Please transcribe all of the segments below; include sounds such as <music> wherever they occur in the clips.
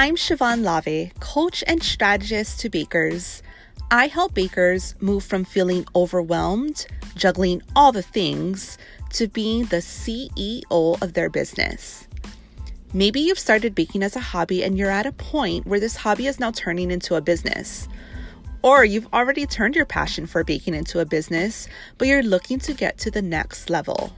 I'm Siobhan Lave, coach and strategist to bakers. I help bakers move from feeling overwhelmed, juggling all the things, to being the CEO of their business. Maybe you've started baking as a hobby and you're at a point where this hobby is now turning into a business. Or you've already turned your passion for baking into a business, but you're looking to get to the next level.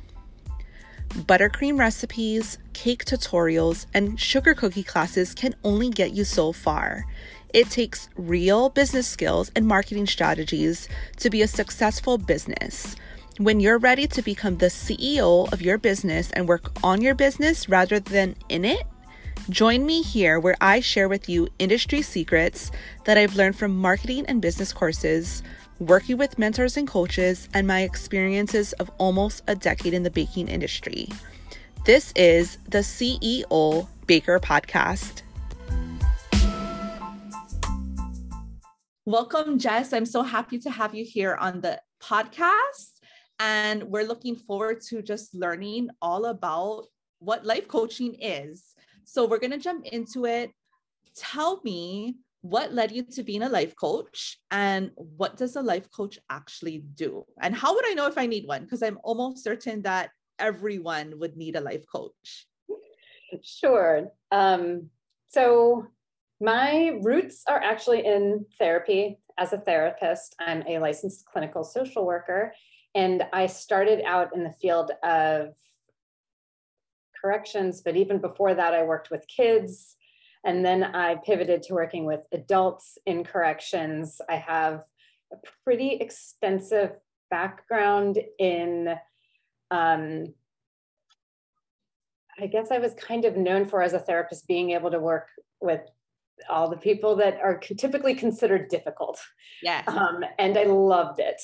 Buttercream recipes, cake tutorials, and sugar cookie classes can only get you so far. It takes real business skills and marketing strategies to be a successful business. When you're ready to become the CEO of your business and work on your business rather than in it, join me here where I share with you industry secrets that I've learned from marketing and business courses working with mentors and coaches, and my experiences of almost a decade in the baking industry. This is the CEO Baker Podcast. Welcome, Jess. I'm so happy to have you here on the podcast. And we're looking forward to just learning all about what life coaching is. So, we're going to jump into it. Tell me what led you to being a life coach and what does a life coach actually do? And how would i know if i need one? Because i'm almost certain that everyone would need a life coach. Sure. Um, so my roots are actually in therapy. As a therapist i'm a licensed clinical social worker and i started out in the field of corrections but even before that i worked with kids and then I pivoted to working with adults in corrections. I have a pretty extensive background in, um, I guess I was kind of known for as a therapist being able to work with all the people that are typically considered difficult. Yes. Um, and I loved it.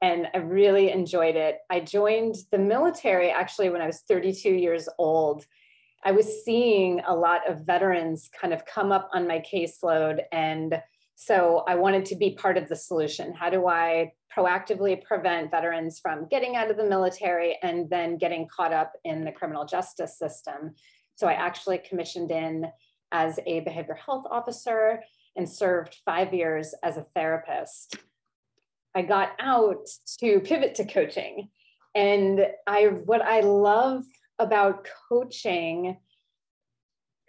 And I really enjoyed it. I joined the military actually when I was 32 years old I was seeing a lot of veterans kind of come up on my caseload. And so I wanted to be part of the solution. How do I proactively prevent veterans from getting out of the military and then getting caught up in the criminal justice system? So I actually commissioned in as a behavioral health officer and served five years as a therapist. I got out to pivot to coaching. And I what I love about coaching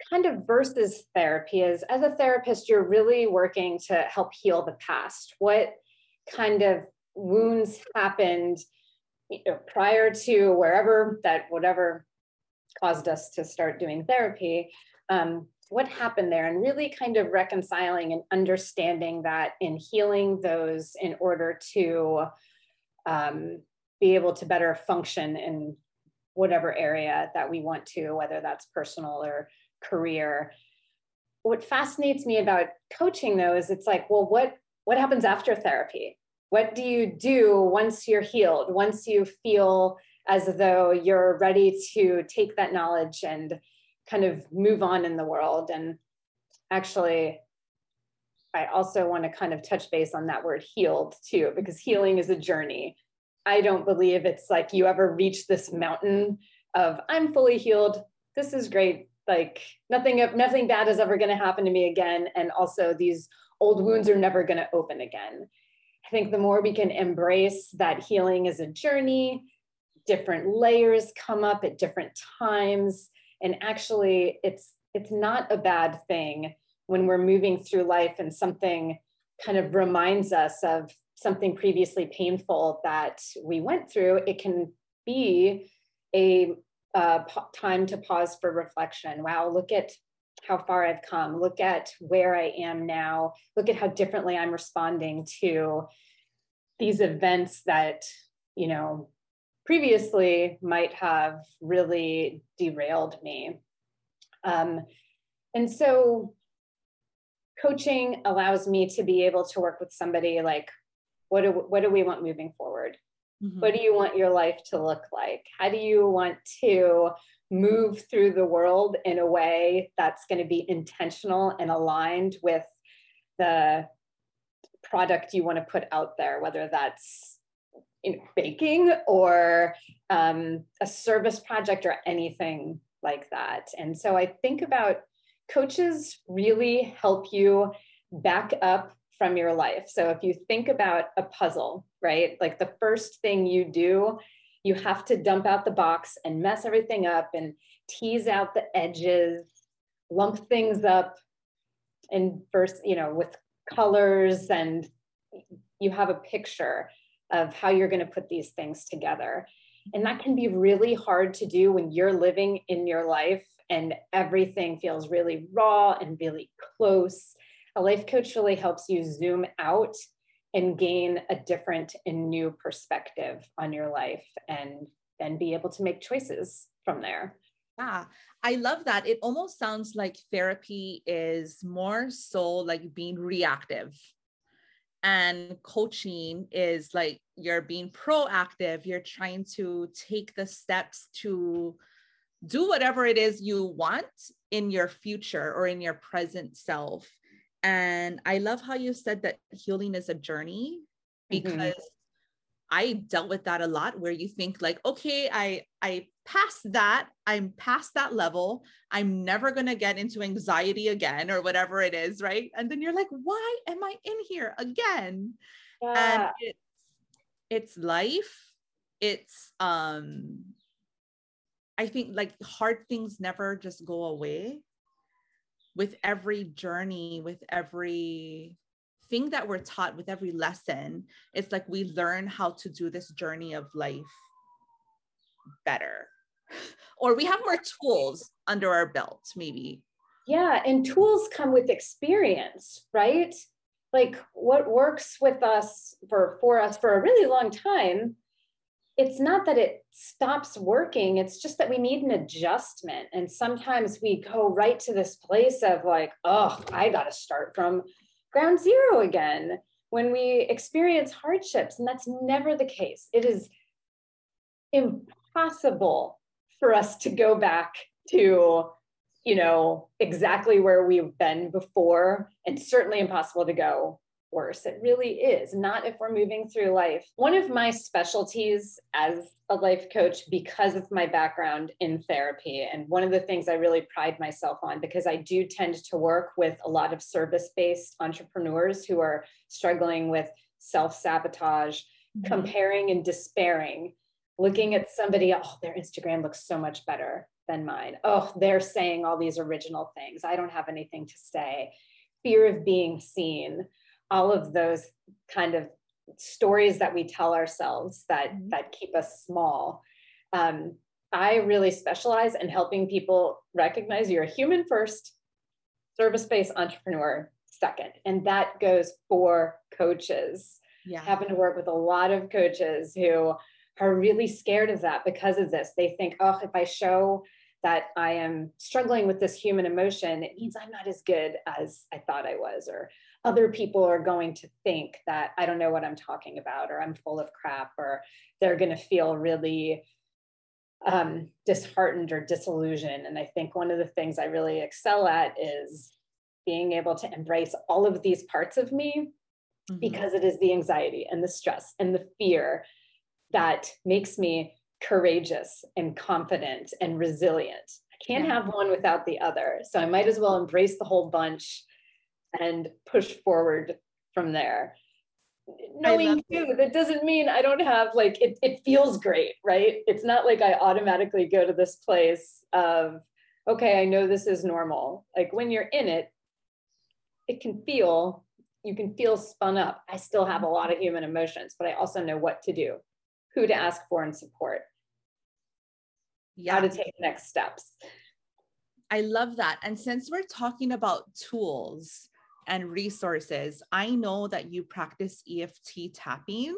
kind of versus therapy is as a therapist you're really working to help heal the past. What kind of wounds happened you know, prior to wherever that whatever caused us to start doing therapy um, what happened there? And really kind of reconciling and understanding that in healing those in order to um, be able to better function in whatever area that we want to, whether that's personal or career. What fascinates me about coaching though is it's like, well, what what happens after therapy? What do you do once you're healed? Once you feel as though you're ready to take that knowledge and kind of move on in the world and actually I also want to kind of touch base on that word healed too, because healing is a journey. I don't believe it's like you ever reach this mountain of I'm fully healed. This is great. Like nothing, nothing bad is ever going to happen to me again. And also these old wounds are never going to open again. I think the more we can embrace that healing is a journey, different layers come up at different times. And actually it's it's not a bad thing when we're moving through life and something kind of reminds us of something previously painful that we went through, it can be a uh, time to pause for reflection. Wow, look at how far I've come. Look at where I am now. Look at how differently I'm responding to these events that, you know, previously might have really derailed me. Um, and so coaching allows me to be able to work with somebody like what do what do we want moving forward? Mm-hmm. what do you want your life to look like? How do you want to move through the world in a way that's going to be intentional and aligned with the product you want to put out there whether that's in baking or um, a service project or anything like that? And so i think about coaches really help you back up from your life. So if you think about a puzzle, right? Like the first thing you do, you have to dump out the box and mess everything up and tease out the edges, lump things up and first, you know, with colors and you have a picture of how you're going to put these things together. And that can be really hard to do when you're living in your life and everything feels really raw and really close. A life coach really helps you zoom out and gain a different and new perspective on your life and then be able to make choices from there. Yeah, I love that. It almost sounds like therapy is more so like being reactive. And coaching is like you're being proactive, you're trying to take the steps to do whatever it is you want in your future or in your present self. And I love how you said that healing is a journey mm-hmm. because mm-hmm. I dealt with that a lot where you think like, okay, I I passed that, I'm past that level. I'm never going to get into anxiety again or whatever it is, right? And then you're like, why am I in here again? Yeah. And it's it's life. It's um I think like hard things never just go away. With every journey, with every thing that we're taught, with every lesson, it's like we learn how to do this journey of life better. <laughs> Or we have more tools under our belt, maybe. Yeah, and tools come with experience, right? Like what works with us for for us for a really long time it's not that it stops working it's just that we need an adjustment. And sometimes we go right to this place of like oh i got to start from ground zero again when we experience hardships and that's never the case. It is impossible for us to go back to you know exactly where we've been before and certainly impossible to go worse. It really is, not if we're moving through life. One of my specialties as a life coach, because of my background in therapy, and one of the things I really pride myself on, because I do tend to work with a lot of service based entrepreneurs who are struggling with self sabotage, mm-hmm. comparing and despairing. Looking at somebody, oh, their Instagram looks so much better than mine. Oh, they're saying all these original things. I don't have anything to say. Fear of being seen all of those kind of stories that we tell ourselves that mm-hmm. that keep us small um, i really specialize in helping people recognize you're a human first service-based entrepreneur second and that goes for coaches yeah. happen to work with a lot of coaches who are really scared of that because of this they think oh if i show that I am struggling with this human emotion, it means I'm not as good as I thought I was, or other people are going to think that I don't know what I'm talking about, or I'm full of crap, or they're going to feel really um, disheartened or disillusioned. And I think one of the things I really excel at is being able to embrace all of these parts of me mm-hmm. because it is the anxiety and the stress and the fear that makes me courageous and confident and resilient. I can't yeah. have one without the other. So I might as well embrace the whole bunch and push forward from there. Knowing too, that doesn't mean I don't have like it, it feels great, right? It's not like I automatically go to this place of, okay, I know this is normal. Like when you're in it, it can feel, you can feel spun up. I still have a lot of human emotions, but I also know what to do, who to ask for and support yeah. how to take next steps. I love that. And since we're talking about tools and resources, I know that you practice EFT tapping.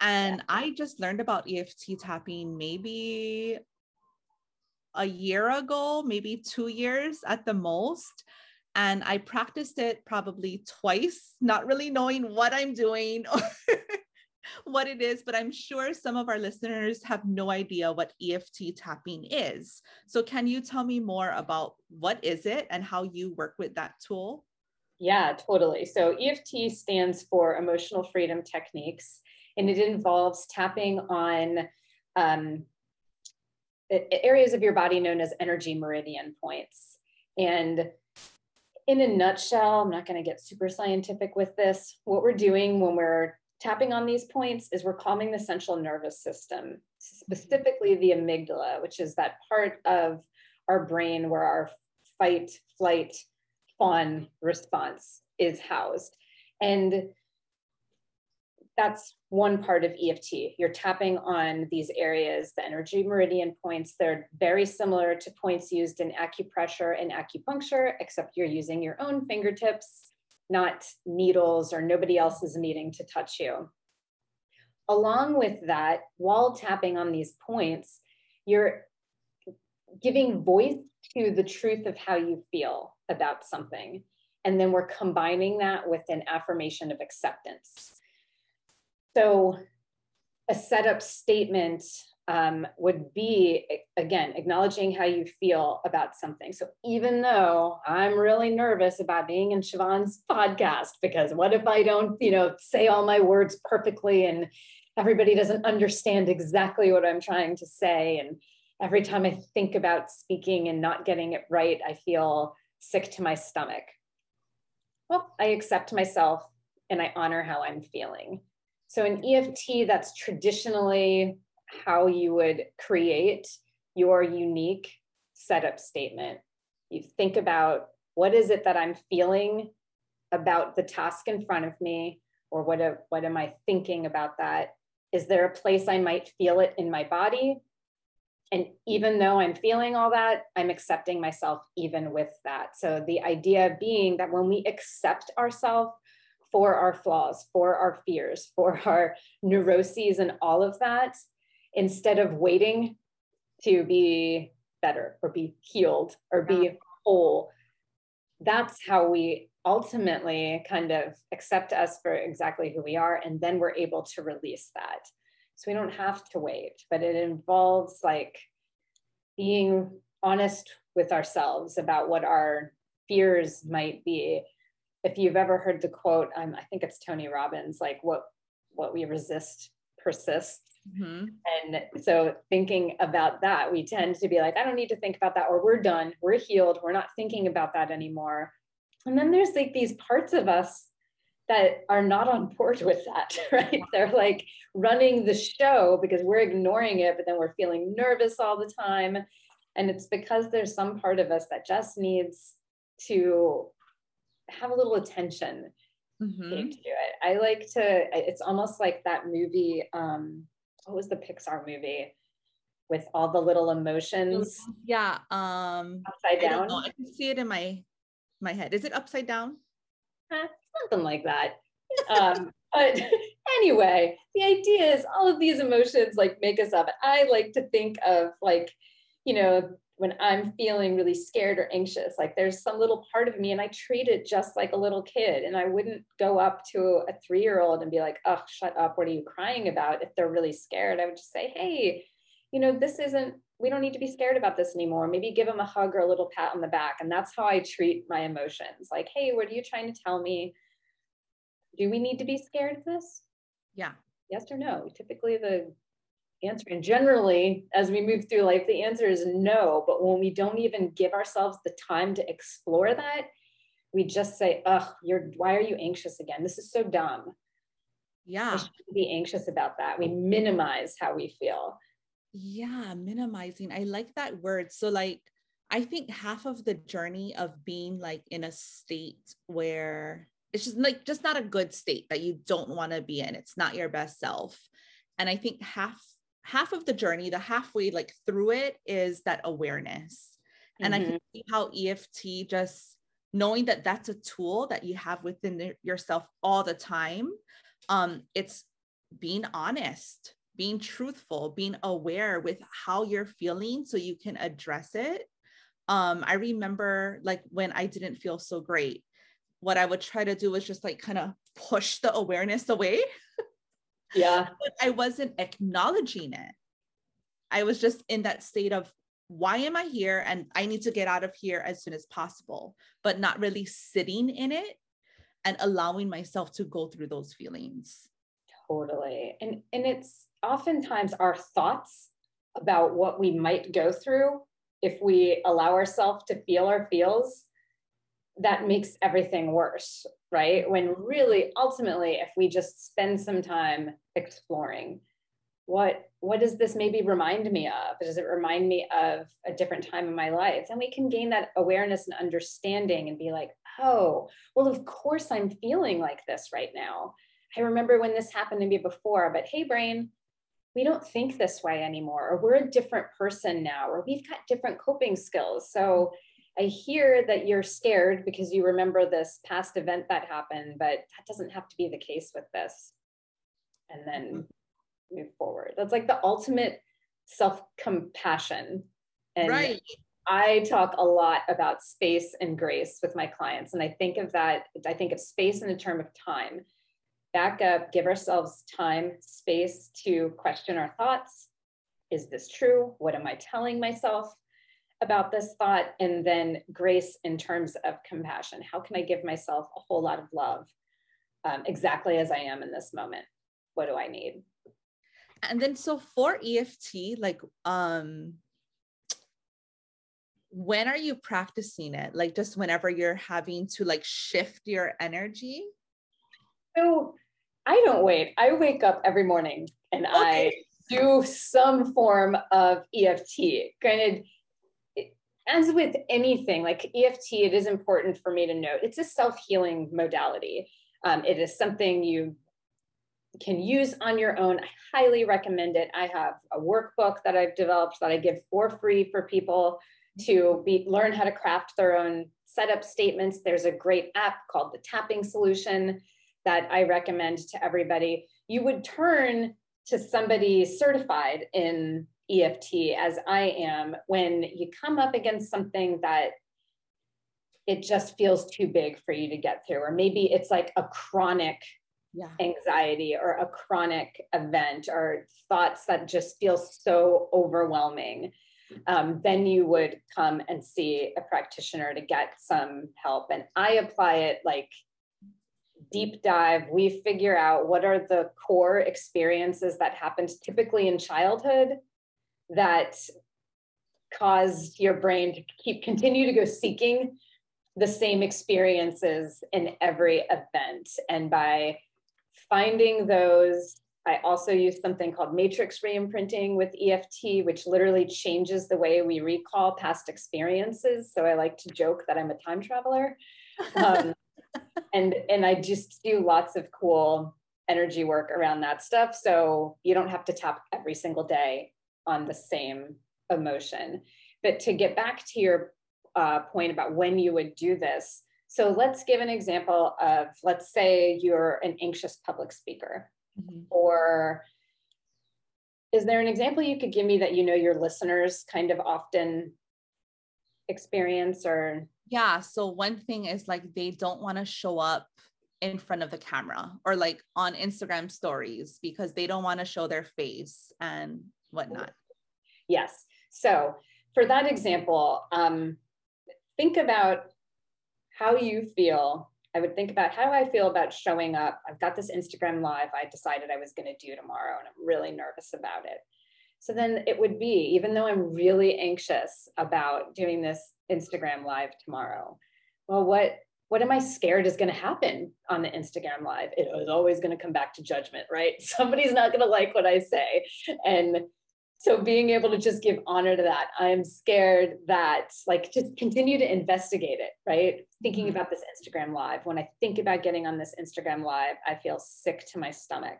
And yeah. I just learned about EFT tapping maybe a year ago, maybe two years at the most. And I practiced it probably twice, not really knowing what I'm doing or <laughs> what it is, but I'm sure some of our listeners have no idea what EFT tapping is. So can you tell me more about what is it and how you work with that tool? Yeah, totally. So EFT stands for Emotional Freedom Techniques, and it involves tapping on um, areas of your body known as energy meridian points. And in a nutshell, I'm not going to get super scientific with this. What we're doing when we're tapping on these points is we're calming the central nervous system, specifically the amygdala, which is that part of our brain where our fight, flight, fawn response is housed. And that's one part of EFT. You're tapping on these areas, the energy meridian points. They're very similar to points used in acupressure and acupuncture, except you're using your own fingertips, not needles or nobody else is needing to touch you. Along with that, while tapping on these points, you're giving voice to the truth of how you feel about something. And then we're combining that with an affirmation of acceptance. So a setup statement um, would be, again, acknowledging how you feel about something. So even though I'm really nervous about being in Siobhan's podcast, because what if I don't, you know, say all my words perfectly and everybody doesn't understand exactly what I'm trying to say? And every time I think about speaking and not getting it right, I feel sick to my stomach. Well, I accept myself and I honor how I'm feeling. So in EFT, that's traditionally how you would create your unique setup statement. You think about what is it that I'm feeling about the task in front of me, or what, what am I thinking about that? Is there a place I might feel it in my body? And even though I'm feeling all that, I'm accepting myself even with that. So the idea being that when we accept ourselves for our flaws, for our fears, <laughs> for our neuroses, and all of that, instead of waiting to be better or be healed or be whole. That's how we ultimately kind of accept us for exactly who we are. And then we're able to release that. So we don't have to wait, but it involves like being honest with ourselves about what our fears might be if you've ever heard the quote, um, I think it's Tony Robbins, like what what we resist persists. Mm-hmm. And so thinking about that, we tend to be like, I don't need to think about that, or we're done, we're healed, we're not thinking about that anymore. And then there's like these parts of us that are not on board with that, <laughs> right? They're like running the show because we're ignoring it, but then we're feeling nervous all the time. And it's because there's some part of us that just needs to have a little attention mm-hmm. to do it. I like to, it's almost like that movie. Um, what was the Pixar movie with all the little emotions? Yeah. Um, upside down. I, I can see it in my, my head. Is it upside down? Something like that. um, but <laughs> anyway, the idea is all of these emotions like make us up. I like to think of like, you know, when I'm feeling really scared or anxious, like there's some little part of me and I treat it just like a little kid. And I wouldn't go up to a three year old and be like, oh, shut up. What are you crying about? If they're really scared, I would just say, hey, you know, this isn't, we don't need to be scared about this anymore. Maybe give them a hug or a little pat on the back. And that's how I treat my emotions. Like, hey, what are you trying to tell me? Do we need to be scared of this? Yeah. Yes or no? Typically, the answer. And generally, as we move through life, the answer is no. But when we don't even give ourselves the time to explore that, we just say, "Ugh, you're why are you anxious again? This is so dumb." Yeah, be anxious about that. We minimize how we feel. Yeah, minimizing. I like that word. So, like, I think half of the journey of being like in a state where it's just like just not a good state that you don't want to be in. It's not your best self. And I think half half of the journey, the halfway like through it is that awareness. And mm-hmm. I can see how EFT just knowing that that's a tool that you have within yourself all the time. Um, it's being honest, being truthful, being aware with how you're feeling so you can address it. Um, I remember like when I didn't feel so great, what I would try to do was just like kind of push the awareness away. Yeah. <laughs> But I wasn't acknowledging it. I was just in that state of why am I here? And I need to get out of here as soon as possible, but not really sitting in it and allowing myself to go through those feelings. Totally. And and it's oftentimes our thoughts about what we might go through if we allow ourselves to feel our feels that makes everything worse, right? When really, ultimately, if we just spend some time exploring what what does this maybe remind me of? Does it remind me of a different time in my life? And we can gain that awareness and understanding and be like oh well of course i'm feeling like this right now. I remember when this happened to me before but hey brain we don't think this way anymore or we're a different person now or we've got different coping skills so i hear that you're scared because you remember this past event that happened but that doesn't have to be the case with this and then mm-hmm. move forward. That's like the ultimate self compassion. And right. I talk a lot about space and grace with my clients. And I think of that, I think of space in the term of time. Back up, give ourselves time, space to question our thoughts. Is this true? What am I telling myself about this thought? And then grace in terms of compassion. How can I give myself a whole lot of love um, exactly as I am in this moment? What do I need? and then so for EFT, like um when are you practicing it? Like just whenever you're having to like shift your energy? So I don't wait. I wake up every morning and okay. I do some form of EFT. Granted, as with anything like EFT, it is important for me to note it's a self healing modality. Um, it is something you can use on your own. I highly recommend it. I have a workbook that I've developed that I give for free for people to be learn how to craft their own setup statements. There's a great app called the Tapping Solution that I recommend to everybody. You would turn to somebody certified in EFT as I am when you come up against something that it just feels too big for you to get through, or maybe it's like a chronic yeah. anxiety or a chronic event or thoughts that just feel so overwhelming, um, then you would come and see a practitioner to get some help. And I apply it like deep dive. We figure out what are the core experiences that happened typically in childhood that caused your brain to keep continue to go seeking the same experiences in every event and by finding those. I also use something called matrix reimprinting with EFT, which literally changes the way we recall past experiences. So I like to joke that I'm a time traveler. <laughs> Um, and, and I just do lots of cool energy work around that stuff. So you don't have to tap every single day on the same emotion. But to get back to your uh, point about when you would do this, so let's give an example of, let's say you're an anxious public speaker, mm-hmm. or is there an example you could give me that you know your listeners kind of often experience or? Yeah. So one thing is like they don't want to show up in front of the camera or like on Instagram stories because they don't want to show their face and whatnot. Yes. So for that example, um, think about how you feel. I would think about how do I feel about showing up? I've got this Instagram live I decided I was going to do tomorrow, and I'm really nervous about it. So then it would be, even though I'm really anxious about doing this Instagram live tomorrow, well, what what am I scared is going to happen on the Instagram live? It is always going to come back to judgment, right? <laughs> Somebody's not going to like what I say. And so being able to just give honor to that i'm scared that like just continue to investigate it right thinking mm-hmm. about this instagram live when i think about getting on this instagram live i feel sick to my stomach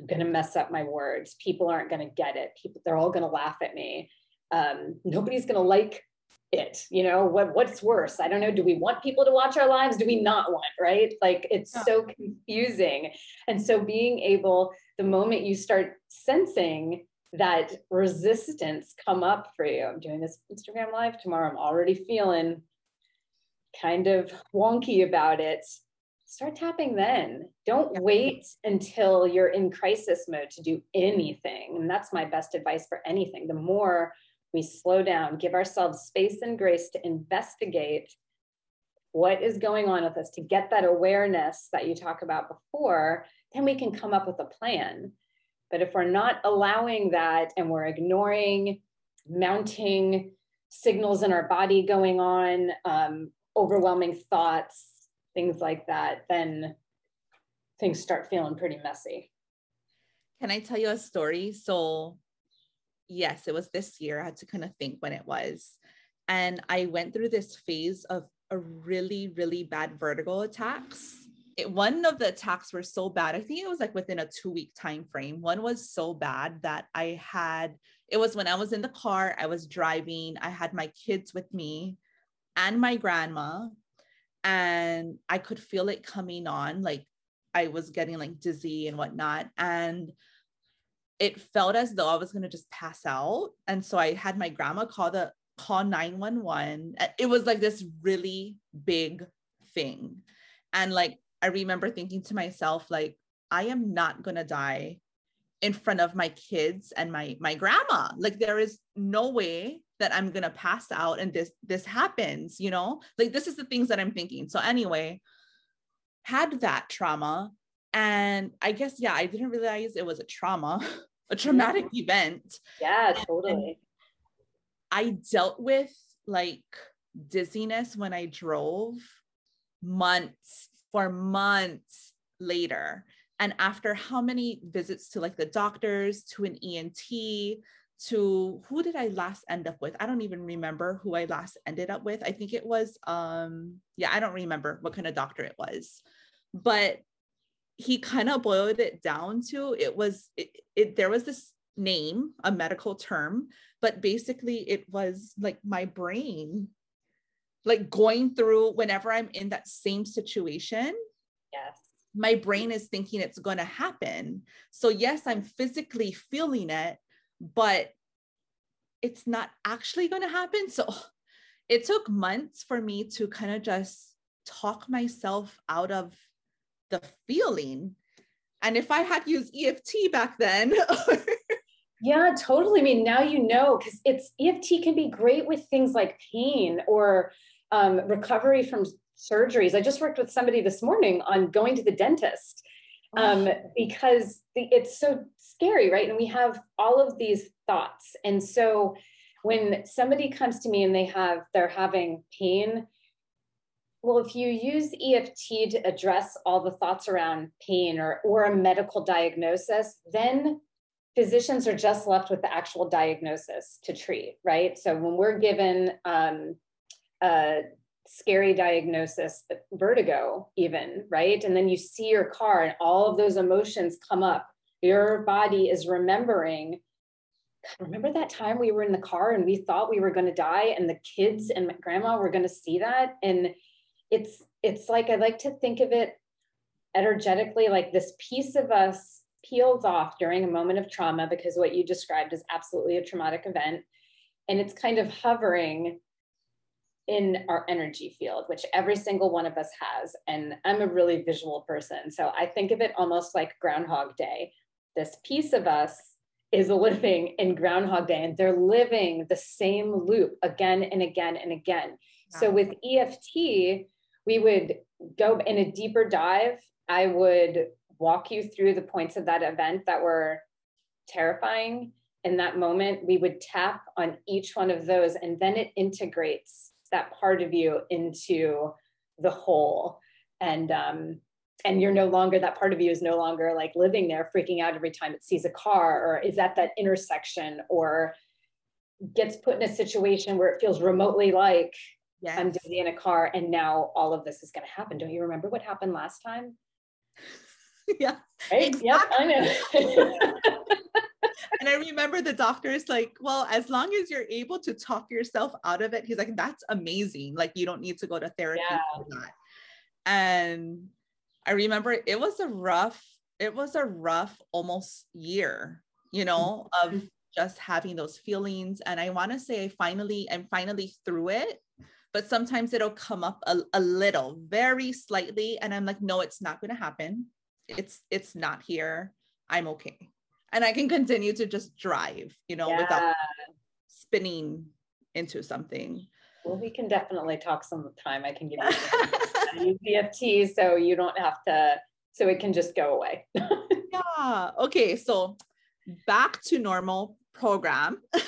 i'm going to mess up my words people aren't going to get it people they're all going to laugh at me um, nobody's going to like it you know what what's worse i don't know do we want people to watch our lives do we not want right like it's yeah. so confusing and so being able the moment you start sensing that resistance come up for you. I'm doing this Instagram live tomorrow. I'm already feeling kind of wonky about it. Start tapping then. Don't yeah. wait until you're in crisis mode to do anything. And that's my best advice for anything. The more we slow down, give ourselves space and grace to investigate what is going on with us, to get that awareness that you talk about before, then we can come up with a plan but if we're not allowing that and we're ignoring mounting signals in our body going on, um, overwhelming thoughts, things like that, then things start feeling pretty messy. Can I tell you a story? So, yes, it was this year. I had to kind of think when it was. And I went through this phase of a really, really bad vertigo attacks. It, one of the attacks were so bad. I think it was like within a two week time frame. One was so bad that I had. It was when I was in the car. I was driving. I had my kids with me, and my grandma, and I could feel it coming on. Like I was getting like dizzy and whatnot. And it felt as though I was going to just pass out. And so I had my grandma call the call 911. It was like this really big thing. And like I remember thinking to myself like I am not going to die in front of my kids and my my grandma. Like there is no way that I'm to pass out and this this happens, you know? Like this is the things that I'm thinking. So anyway, had that trauma. And I guess, yeah, I didn't realize it was a trauma, <laughs> a traumatic yeah. event. Yeah, totally. And I dealt with like dizziness when I drove months for months later. And after how many visits to like the doctors, to an ENT, to who did I last end up with? I don't even remember who I last ended up with. I think it was um yeah, I don't remember what kind of doctor it was. But he kind of boiled it down to it was it, it there was this name, a medical term, but basically it was like my brain like going through whenever I'm in that same situation. Yes. My brain is thinking it's going to happen. So yes, I'm physically feeling it, but it's not actually going to happen. So <laughs> it took months for me to kind of just talk myself out of the feeling. And if I had used EFT back then. <laughs> yeah, totally. I mean, now you know, because it's EFT can be great with things like pain or um, recovery from surgeries. I just worked with somebody this morning on going to the dentist um, because the, it's so scary, right? And we have all of these thoughts. And so when somebody comes to me and they have, they're having pain, well, if you use EFT to address all the thoughts around pain or, or a medical diagnosis, then physicians are just left with the actual diagnosis to treat, right? So when we're given um, a scary diagnosis, uh, vertigo, even, right? And then you see your car and all of those emotions come up. Your body is remembering. Remember that time we were in the car and we thought we were going to die, and the kids and grandma were going to see that? And it's it's like I like to think of it energetically like this piece of us peels off during a moment of trauma because what you described is absolutely a traumatic event and it's kind of hovering in our energy field which every single one of us has and i'm a really visual person so i think of it almost like groundhog day this piece of us is living in groundhog day and they're living the same loop again and again and again wow. so with eft we would go in a deeper dive. I would walk you through the points of that event that were terrifying. In that moment, we would tap on each one of those, and then it integrates that part of you into the whole. And um, and you're no longer that part of you is no longer like living there, freaking out every time it sees a car, or is at that intersection, or gets put in a situation where it feels remotely like yes. I'm dizzy in a car and now all of this is going to happen. Don't you remember what happened last time? <laughs> yeah. Right? Exactly. Yep, I know. <laughs> and I remember the doctor is like, well, as long as you're able to talk yourself out of it, he's like, that's amazing. Like you don't need to go to therapy yeah. for that. And I remember it was a rough, it was a rough almost year, you know, of mm-hmm. just having those feelings. And I want to say I finally, I'm finally through it but sometimes it'll come up a, a little very slightly and i'm like no it's not going to happen it's it's not here i'm okay and i can continue to just drive you know yeah. without spinning into something. Well we can definitely talk some time. I can give you EFT <laughs> so you don't have to so it can just go away. <laughs> Yeah. Okay so back to normal program. <laughs>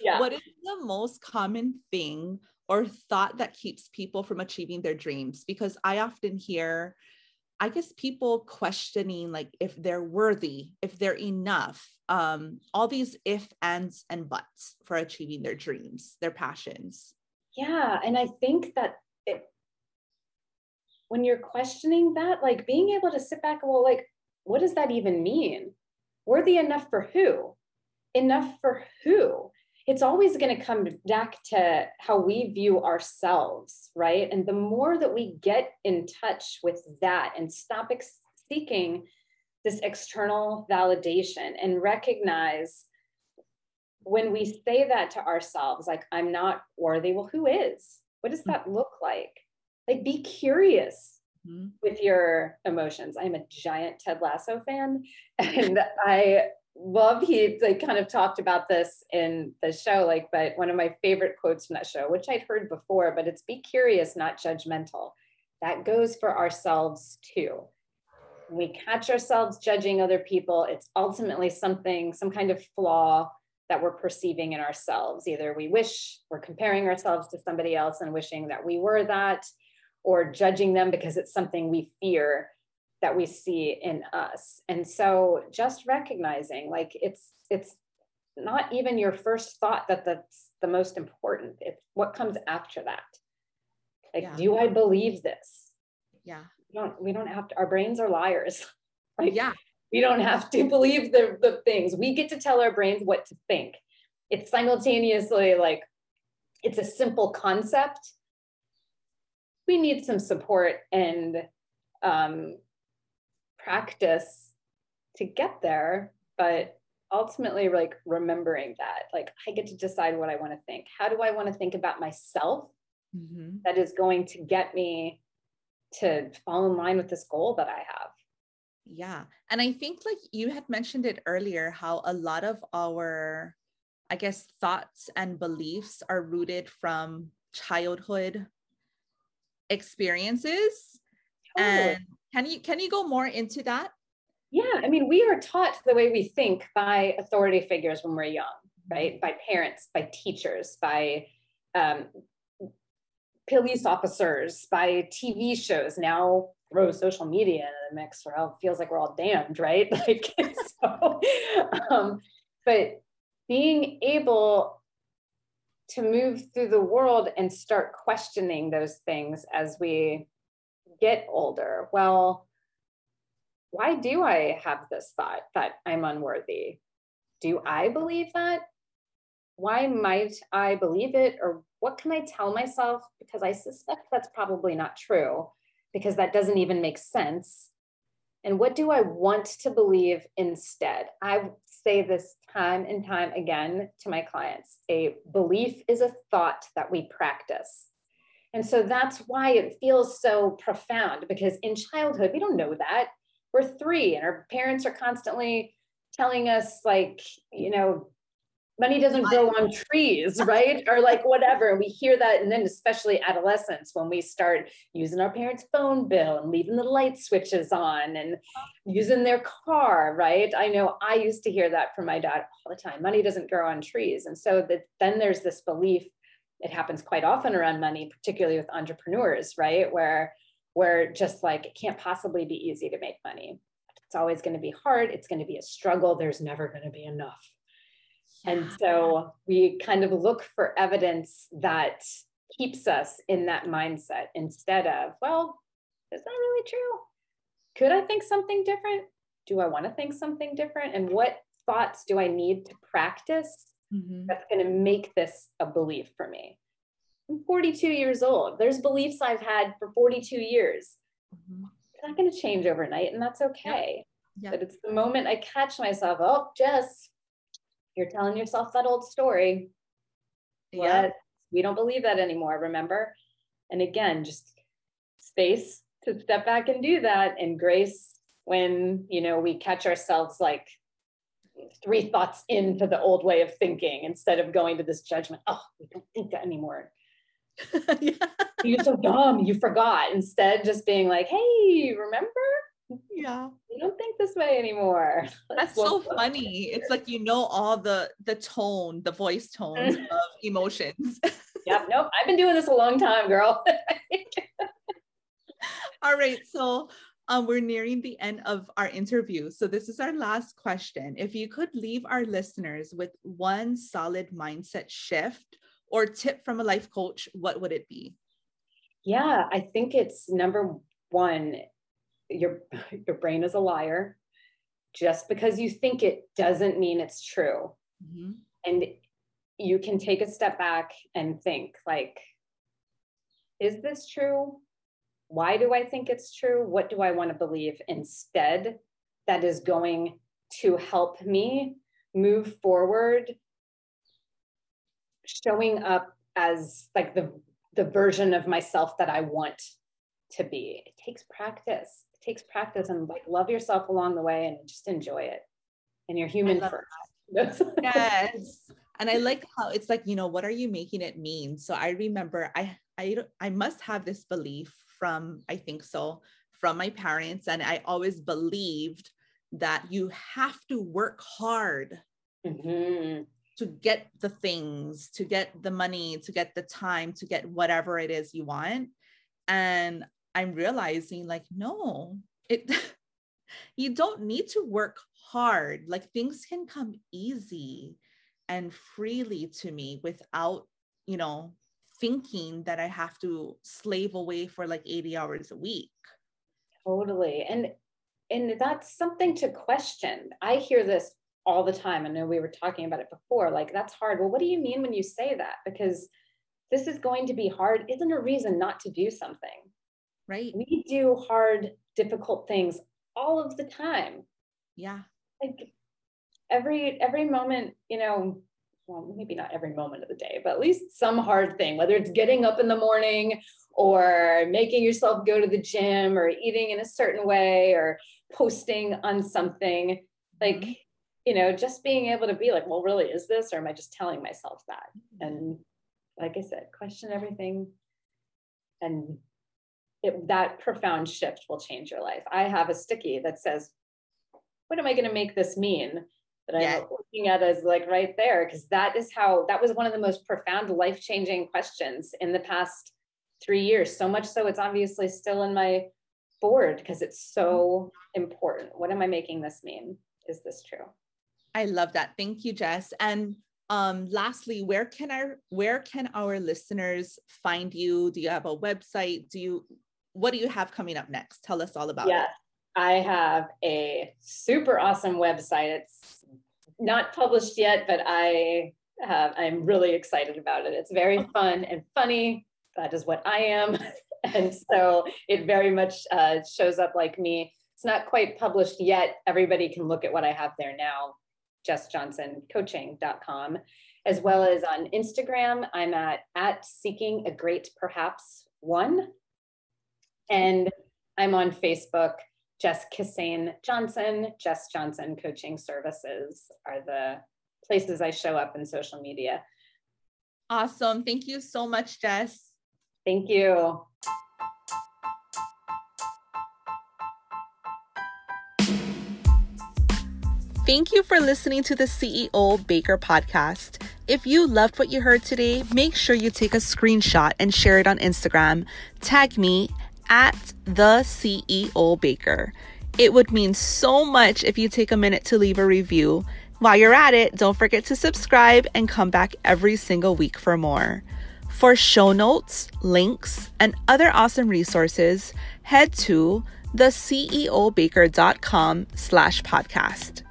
Yeah. What is the most common thing or thought that keeps people from achieving their dreams? Because i often hear i guess people questioning like if they're worthy if they're enough um all these if ands and buts for achieving their dreams their passions. Yeah and i think that it, when you're questioning that like being able to sit back and well like what does that even mean? Worthy enough for who? Enough for who it's always going to come back to how we view ourselves, right? And the more that we get in touch with that and stop ex- seeking this external validation and recognize when we say that to ourselves, like, I'm not worthy, well, who is? What does that look like? Like, be curious mm-hmm. with your emotions. I'm a giant Ted Lasso fan, <laughs> and I love he like kind of talked about this in the show like but one of my favorite quotes from that show which i'd heard before but it's be curious not judgmental. That goes for ourselves too. When we catch ourselves judging other people. It's ultimately something some kind of flaw that we're perceiving in ourselves. Either we wish we're comparing ourselves to somebody else and wishing that we were that or judging them because it's something we fear that we see in us. And so just recognizing like it's it's not even your first thought that that's the most important. It's what comes after that. Like yeah. do i believe this? Yeah. We don't we don't have to our brains are liars. <laughs> Like yeah. we don't have to believe the, the things. We get to tell our brains what to think. It's simultaneously like it's a simple concept. We need some support and um, practice to get there but ultimately like remembering that like i get to decide what i want to think. How do i want to think about myself mm-hmm. that is going to get me to fall in line with this goal that i have? Yeah and i think like you had mentioned it earlier how a lot of our i guess thoughts and beliefs are rooted from childhood experiences and can you can you go more into that? Yeah, I mean, we are taught the way we think by authority figures when we're young, right? By parents, by teachers, by um, police officers, by TV shows. Now throw social media in the mix, or it feels like we're all damned, right? <laughs> Like, so, um, but being able to move through the world and start questioning those things as we get older, well, why do I have this thought that I'm unworthy? Do I believe that? Why might I believe it? Or what can I tell myself? Because I suspect that's probably not true, because that doesn't even make sense. And what do I want to believe instead? I say this time and time again to my clients a belief is a thought that we practice. And so that's why it feels so profound because in childhood, we don't know that. We're three and our parents are constantly telling us, like, you know, money doesn't grow on trees, <laughs> right? or like whatever. We hear that. And then, especially adolescence, when we start using our parents' phone bill and leaving the light switches on and using their car, right? I know I used to hear that from my dad all the time money doesn't grow on trees. And so that then there's this belief it happens quite often around money, particularly with entrepreneurs, right? Where where just like it can't possibly be easy to make money. It's always going to be hard. It's going to be a struggle. There's never going to be enough. And so we kind of look for evidence that keeps us in that mindset instead of, well, is that really true? Could I think something different? Do I want to think something different? And what thoughts do I need to practice mm-hmm. that's going to make this a belief for me. I'm 42 years old. There's beliefs I've had for 42 years. Mm-hmm. It's not going to change overnight, and that's okay. Yeah. But it's the moment I catch myself, oh, Jess, you're telling yourself that old story. Yeah. We don't believe that anymore, remember? And again, just space to step back and do that and grace when, you know, we catch ourselves like three thoughts into the old way of thinking instead of going to this judgment oh we don't think that anymore <laughs> yeah. <laughs> you're so dumb you forgot instead just being like hey remember yeah you don't think this way anymore <laughs> that's so funny it's like you know all the the tone the voice tones mm-hmm. of emotions yep. Nope. I've been doing this a long time, girl. All right. So um, we're nearing the end of our interview. So this is our last question. If you could leave our listeners with one solid mindset shift or tip from a life coach, what would it be? Yeah, I think it's number one, your your brain is a liar. Just because you think it doesn't mean it's true. Mm-hmm. And you can take a step back and think like, is this true? Why do I think it's true? What do I want to believe instead that is going to help me move forward showing up as like the the version of myself that I want to be. It takes practice. It takes practice and like love yourself along the way and just enjoy it. And you're human first. <laughs> yes. And I like how it's like, you know, what are you making it mean? So I remember I I I must have this belief from I think so from my parents and I always believed that you have to work hard mm-hmm to get the things, to get the money, to get the time, to get whatever it is you want. And I'm realizing like, no, it <laughs> you don't need to work hard. Like things can come easy and freely to me without, you know, thinking that I have to slave away for like 80 hours a week. Totally. And and that's something to question. I hear this all the time. I know we were talking about it before. Like, that's hard. Well, what do you mean when you say that? Because this is going to be hard isn't a reason not to do something. Right. We do hard, difficult things all of the time. Yeah. Like every every moment, you know, well, maybe not every moment of the day, but at least some hard thing, whether it's getting up in the morning or making yourself go to the gym or eating in a certain way or posting on something. Like mm-hmm you know, just being able to be like, well, really, is this, or am I just telling myself that? And like I said, question everything. And it, that profound shift will change your life. I have a sticky that says, what am I going to make this mean? That I'm looking at as like right there, because that is how that was one of the most profound life changing questions in the past three years. So much so, it's obviously still in my board because it's so important. What am I making this mean? Is this true? I love that. Thank you, Jess. And um, lastly, where can our where can our listeners find you? Do you have a website? Do you what do you have coming up next? Tell us all about it. yeah, it. I have a super awesome website. It's not published yet, but I have, I'm really excited about it. It's very fun and funny. That is what I am. <laughs> and so it very much uh, shows up like me. It's not quite published yet. Everybody can look at what I have there now jessjohnsoncoaching.com, as well as on Instagram. I'm at, at seeking a great perhaps one. And I'm on Facebook, Jess Kissane Johnson, Jess Johnson Coaching Services are the places I show up in social media. Awesome. Thank you so much, Jess. Thank you. Thank you for listening to the CEO Baker podcast. If you loved what you heard today, make sure you take a screenshot and share it on Instagram. Tag me at the CEO Baker. It would mean so much if you take a minute to leave a review. While you're at it, don't forget to subscribe and come back every single week for more. For show notes, links, and other awesome resources, head to theceobaker.com slash podcast.